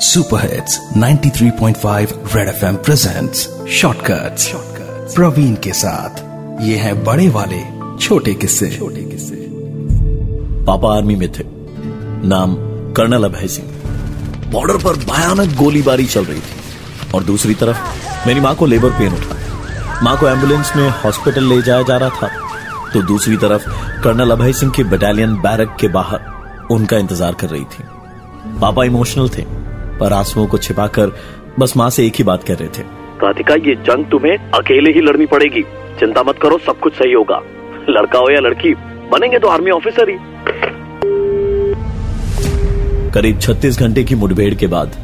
Super hits 93.5 red FM presents shortcuts Praveen के साथ। ये है बड़े वाले छोटे किस्से। छोटे किस्से। पापा आर्मी में थे। नाम कर्नल अभय सिंह। बॉर्डर पर भयानक गोलीबारी चल रही थी। और दूसरी तरफ़ मेरी माँ को लेबर पेन उठा। माँ को एंबुलेंस में हॉस्पिटल ले जाया जा रहा था। तो दूसरी तरफ़ कर्नल अभय सिंह की बटालियन बैरक के बाहर उनका इंतज़ार कर रही थी। पापा इमोशनल थे। पर आंसुओं को छिपाकर बस माँ से एक ही बात कर रहे थे। राधिका ये जंग तुम्हें अकेले ही लड़नी पड़ेगी। चिंता मत करो सब कुछ सही होगा। लड़का हो या लड़की बनेंगे तो आर्मी ऑफिसर ही। करीब 36 घंटे की मुठभेड़ के बाद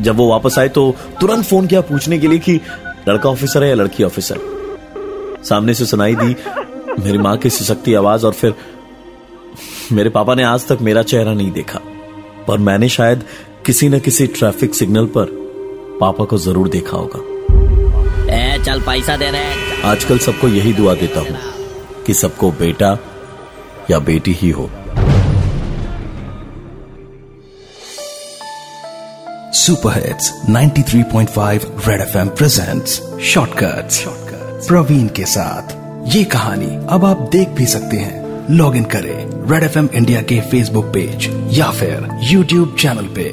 जब वो वापस आए तो तुरंत फ़ोन किया पूछने के लिए कि लड़का ऑफिसर है या लड़की ऑफिसर? सामने से सुनाई दी मेरी माँ की सशक्ति आवाज़ और फिर मेरे पापा ने आज तक मेरा चेहरा नहीं देखा पर मैंने शायद किसी न किसी ट्रैफ़िक सिग्नल पर पापा को ज़रूर देखा होगा। ए चल पैसा दे रहे आजकल सबको यही दुआ देता हूँ कि सबको बेटा या बेटी ही हो। Super hits 93.5 red FM presents shortcuts Praveen के साथ। ये कहानी अब आप देख भी सकते हैं। लॉग इन करें रेड एफएम इंडिया के फेसबुक पेज या फिर यूट्यूब चैनल पे।